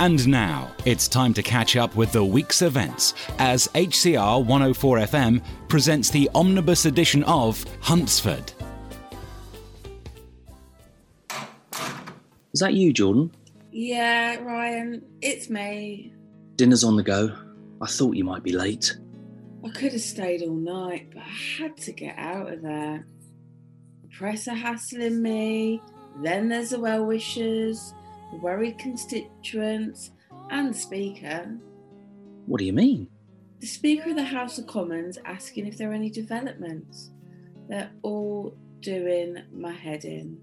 And now it's time to catch up with the week's events as HCR 104 FM presents the omnibus edition of Huntsford. Is that you, Jordan? Yeah, Ryan, it's me. Dinner's on the go. I thought you might be late. I could have stayed all night, but I had to get out of there. The press are hassling me, then there's the well wishers, the worried constituents, and the Speaker. What do you mean? The Speaker of the House of Commons asking if there are any developments. They're all doing my head in.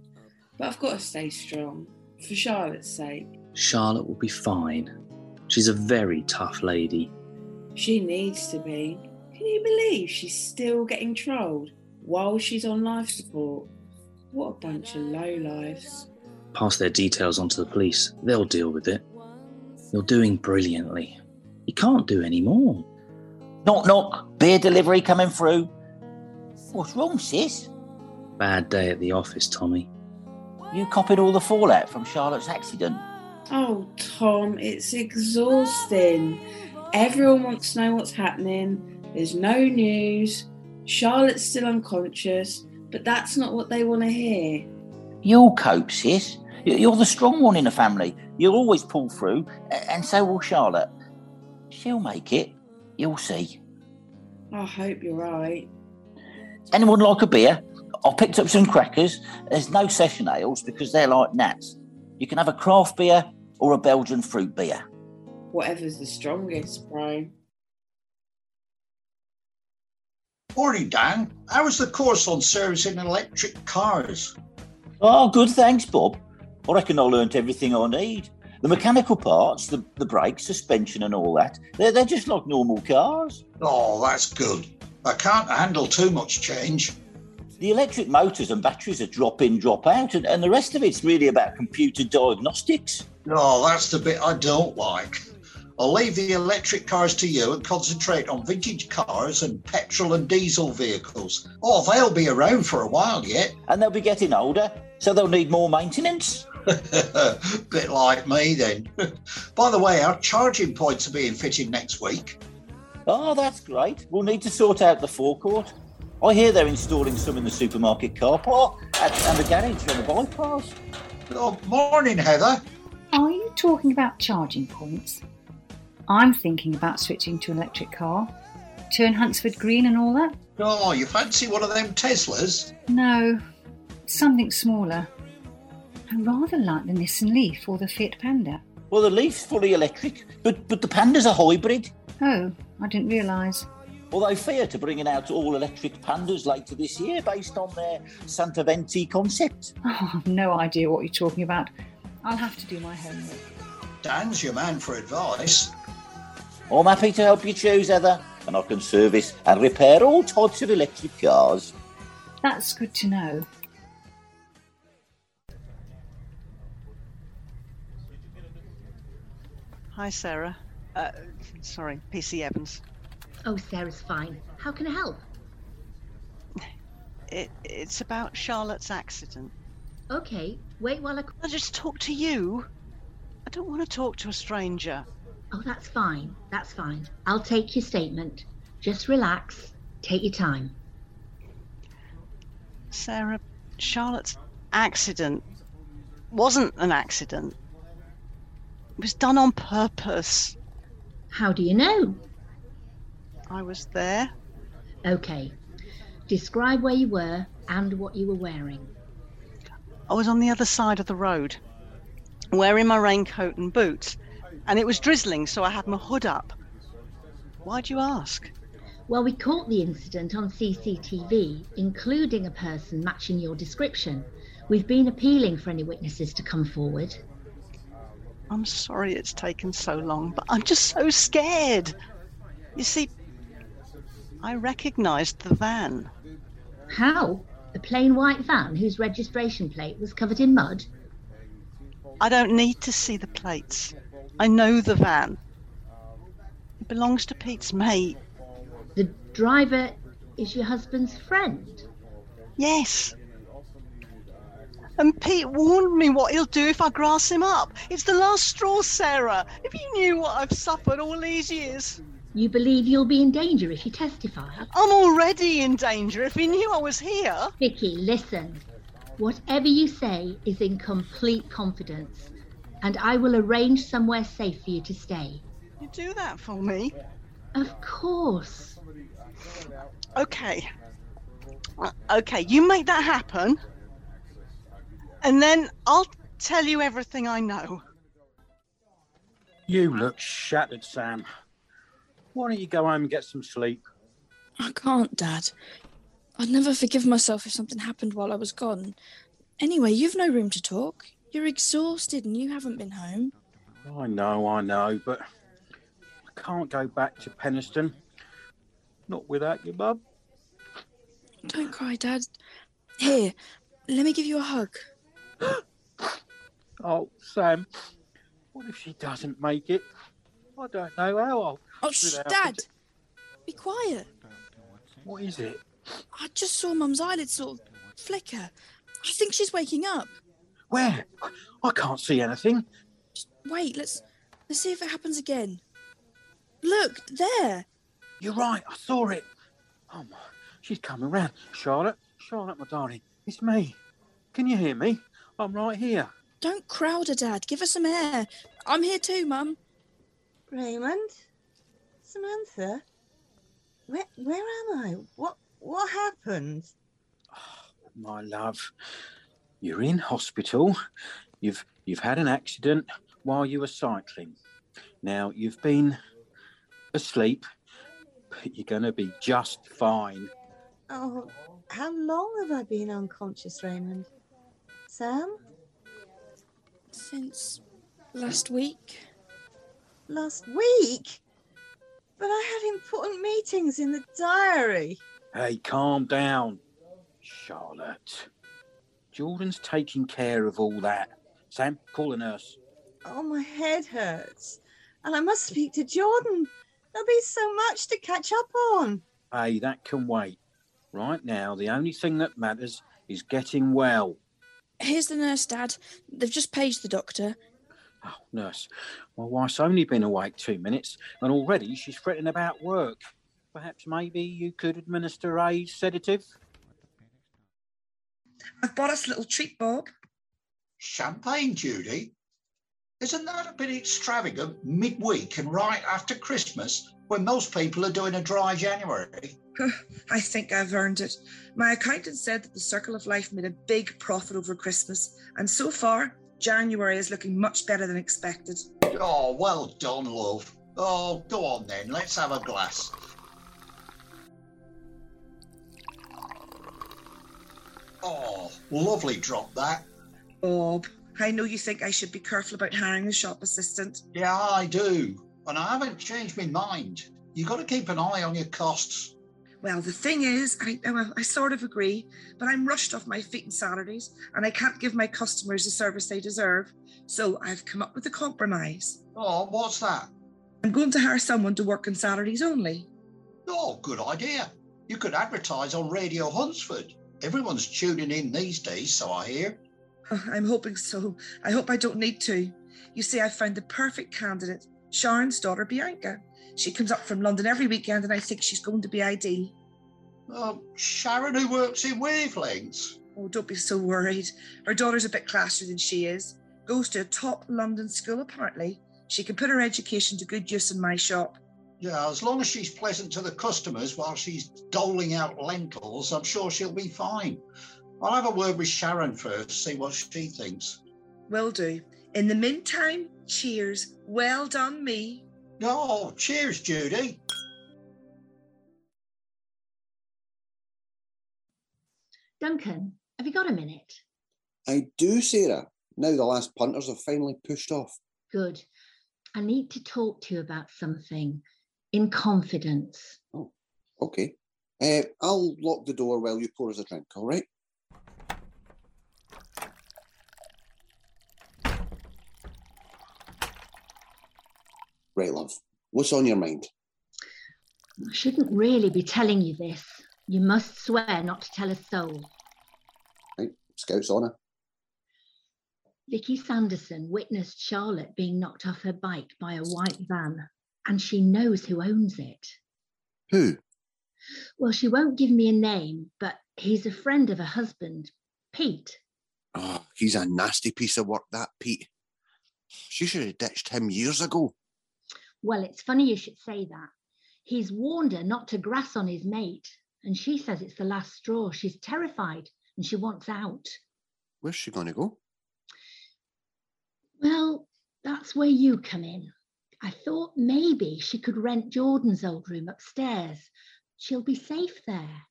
But I've got to stay strong, for Charlotte's sake. Charlotte will be fine. She's a very tough lady. She needs to be. Can you believe she's still getting trolled while she's on life support? What a bunch of lowlifes. Pass their details on to the police. They'll deal with it. You're doing brilliantly. You can't do any more. Knock, knock. Beer delivery coming through. What's wrong, sis? Bad day at the office, Tommy. You copied all the fallout from Charlotte's accident. Oh, Tom, it's exhausting. Everyone wants to know what's happening. There's no news. Charlotte's still unconscious, but that's not what they want to hear. You'll cope, sis. You're the strong one in the family. You'll always pull through, and so will Charlotte. She'll make it. You'll see. I hope you're right. Anyone like a beer? I picked up some crackers. There's no session ales because they're like gnats. You can have a craft beer or a Belgian fruit beer. Whatever's the strongest, Brian. Morning, Dan. How was the course on servicing electric cars? Oh, good, thanks, Bob. I reckon I learnt everything I need. The mechanical parts, the, the brakes, suspension, and all that, they're, they're just like normal cars. Oh, that's good. I can't handle too much change. The electric motors and batteries are drop in, drop out, and, and the rest of it's really about computer diagnostics. Oh, that's the bit I don't like. I'll leave the electric cars to you and concentrate on vintage cars and petrol and diesel vehicles. Oh, they'll be around for a while yet. And they'll be getting older, so they'll need more maintenance. bit like me then. By the way, our charging points are being fitted next week. Oh, that's great. We'll need to sort out the forecourt. I hear they're installing some in the supermarket car park and, and the garage on the bypass. Oh, morning, Heather. Are you talking about charging points? I'm thinking about switching to an electric car. Turn Huntsford green and all that? Oh, you fancy one of them Teslas? No, something smaller. I rather like the Nissan Leaf or the Fiat Panda. Well, the Leaf's fully electric, but, but the Panda's a hybrid. Oh, I didn't realise. Although Fiat are bringing out all electric Pandas later this year based on their Centoventi concept. Oh, I've no idea what you're talking about. I'll have to do my homework. Dan's your man for advice. I'm happy to help you choose, Heather, and I can service and repair all types of electric cars. That's good to know. Hi, Sarah. Uh, sorry, PC Evans. Oh, Sarah's fine. How can I help? It, it's about Charlotte's accident. Okay, wait while I. I'll just talk to you. I don't want to talk to a stranger. Oh, that's fine. That's fine. I'll take your statement. Just relax. Take your time. Sarah, Charlotte's accident wasn't an accident. It was done on purpose. How do you know? I was there. Okay. Describe where you were and what you were wearing. I was on the other side of the road, wearing my raincoat and boots, and it was drizzling, so I had my hood up. Why'd you ask? Well, we caught the incident on CCTV, including a person matching your description. We've been appealing for any witnesses to come forward. I'm sorry it's taken so long, but I'm just so scared. You see, I recognised the van. How? The plain white van whose registration plate was covered in mud? I don't need to see the plates. I know the van. It belongs to Pete's mate. The driver is your husband's friend? Yes. And Pete warned me what he'll do if I grass him up. It's the last straw, Sarah. If you knew what I've suffered all these years. You believe you'll be in danger if you testify? I'm already in danger if he knew I was here. Vicky, listen. Whatever you say is in complete confidence, and I will arrange somewhere safe for you to stay. You do that for me? Of course. Okay. Uh, Okay, you make that happen. And then I'll tell you everything I know. You look shattered, Sam. Why don't you go home and get some sleep? I can't, Dad. I'd never forgive myself if something happened while I was gone. Anyway, you've no room to talk. You're exhausted and you haven't been home. I know, I know, but I can't go back to Penistone. Not without you, Bub. Don't cry, Dad. Here, let me give you a hug. Oh, Sam, what if she doesn't make it? I don't know how I'll. Oh, without Dad! Be quiet. What is it? I just saw Mum's eyelids sort of flicker. I think she's waking up. Where? I can't see anything. Wait, let's let's see if it happens again. Look, there. You're right, I saw it. Oh, my, she's coming round. Charlotte, Charlotte, my darling, it's me. Can you hear me? I'm right here. Don't crowd her, Dad. Give her some air. I'm here too, Mum. Raymond? Samantha? Where where am I? What what happened? My love, you're in hospital. You've you've had an accident while you were cycling. Now you've been asleep, but you're going to be just fine. Oh, how long have I been unconscious, Raymond? Sam? Since last week. Last week? But I had important meetings in the diary. Hey, calm down, Charlotte. Jordan's taking care of all that. Sam, call a nurse. Oh, my head hurts. And I must speak to Jordan. There'll be so much to catch up on. Hey, that can wait. Right now, the only thing that matters is getting well. Here's the nurse, Dad. They've just paged the doctor. Oh, nurse, my wife's only been awake two minutes, and already she's fretting about work. Perhaps maybe you could administer a sedative? I've bought us a little treat, Bob. Champagne, Judy? Isn't that a bit extravagant midweek and right after Christmas when most people are doing a dry January? I think I've earned it. My accountant said that the Circle of Life made a big profit over Christmas, and so far, January is looking much better than expected. Oh, well done, love. Oh, go on then, let's have a glass. Oh, lovely drop that. Bob, I know you think I should be careful about hiring a shop assistant. Yeah, I do. And I haven't changed my mind. You've got to keep an eye on your costs. Well, the thing is, I, well, I sort of agree, but I'm rushed off my feet on Saturdays and I can't give my customers the service they deserve. So I've come up with a compromise. Oh, what's that? I'm going to hire someone to work on Saturdays only. Oh, good idea. You could advertise on Radio Hunsford. Everyone's tuning in these days, so I hear. Oh, I'm hoping so. I hope I don't need to. You see, I found the perfect candidate, Sharon's daughter, Bianca. She comes up from London every weekend, and I think she's going to be ideal. Oh, Sharon, who works in wavelengths. Oh, don't be so worried. Her daughter's a bit classier than she is. Goes to a top London school, apparently. She can put her education to good use in my shop. Yeah, as long as she's pleasant to the customers while she's doling out lentils, I'm sure she'll be fine. I'll have a word with Sharon first, see what she thinks. Will do. In the meantime, cheers. Well done, me. Oh, cheers, Judy. Duncan, have you got a minute? I do, Sarah. Now the last punters have finally pushed off. Good. I need to talk to you about something in confidence. Oh, okay. Uh, I'll lock the door while you pour us a drink, all right? Right, love. What's on your mind? I shouldn't really be telling you this. You must swear not to tell a soul. Right, Scout's honour. Vicky Sanderson witnessed Charlotte being knocked off her bike by a white van, and she knows who owns it. Who? Well, she won't give me a name, but he's a friend of her husband, Pete. Oh, he's a nasty piece of work, that Pete. She should have ditched him years ago. Well, it's funny you should say that. He's warned her not to grass on his mate, and she says it's the last straw. She's terrified and she wants out. Where's she going to go? Well, that's where you come in. I thought maybe she could rent Jordan's old room upstairs. She'll be safe there.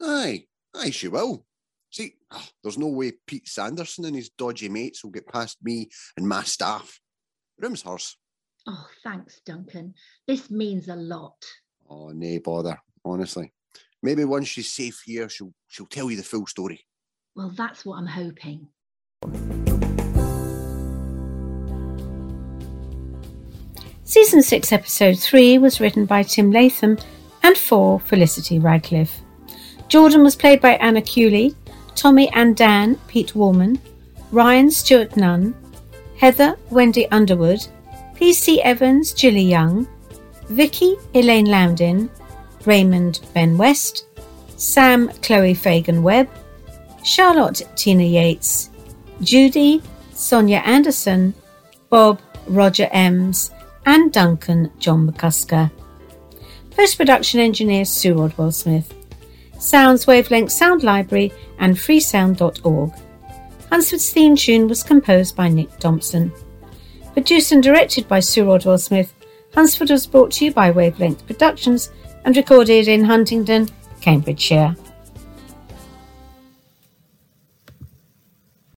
Aye, aye, she will. See, ah, there's no way Pete Sanderson and his dodgy mates will get past me and my staff. Room's hers. Oh, thanks, Duncan. This means a lot. Oh, nay bother, honestly. Maybe once she's safe here, she'll she'll tell you the full story. Well, that's what I'm hoping. Season 6, Episode 3 was written by Tim Latham and for Felicity Radcliffe. Jordan was played by Anna Cooley, Tommy and Dan, Pete Warman, Ryan Stewart Nunn, Heather Wendy Underwood, PC Evans, Gilly Young, Vicky Elaine Loudon, Raymond Ben West, Sam Chloe Fagan Webb, Charlotte Tina Yates, Judy Sonia Anderson, Bob Roger Ems, and Duncan John McCusker. Post production engineer Sue Rodwell Smith. Sounds Wavelength Sound Library and freesound.org. Hunsford's theme tune was composed by Nick Thompson. Produced and directed by Sue Rodwell Smith, Hunsford was brought to you by Wavelength Productions and recorded in Huntingdon, Cambridgeshire.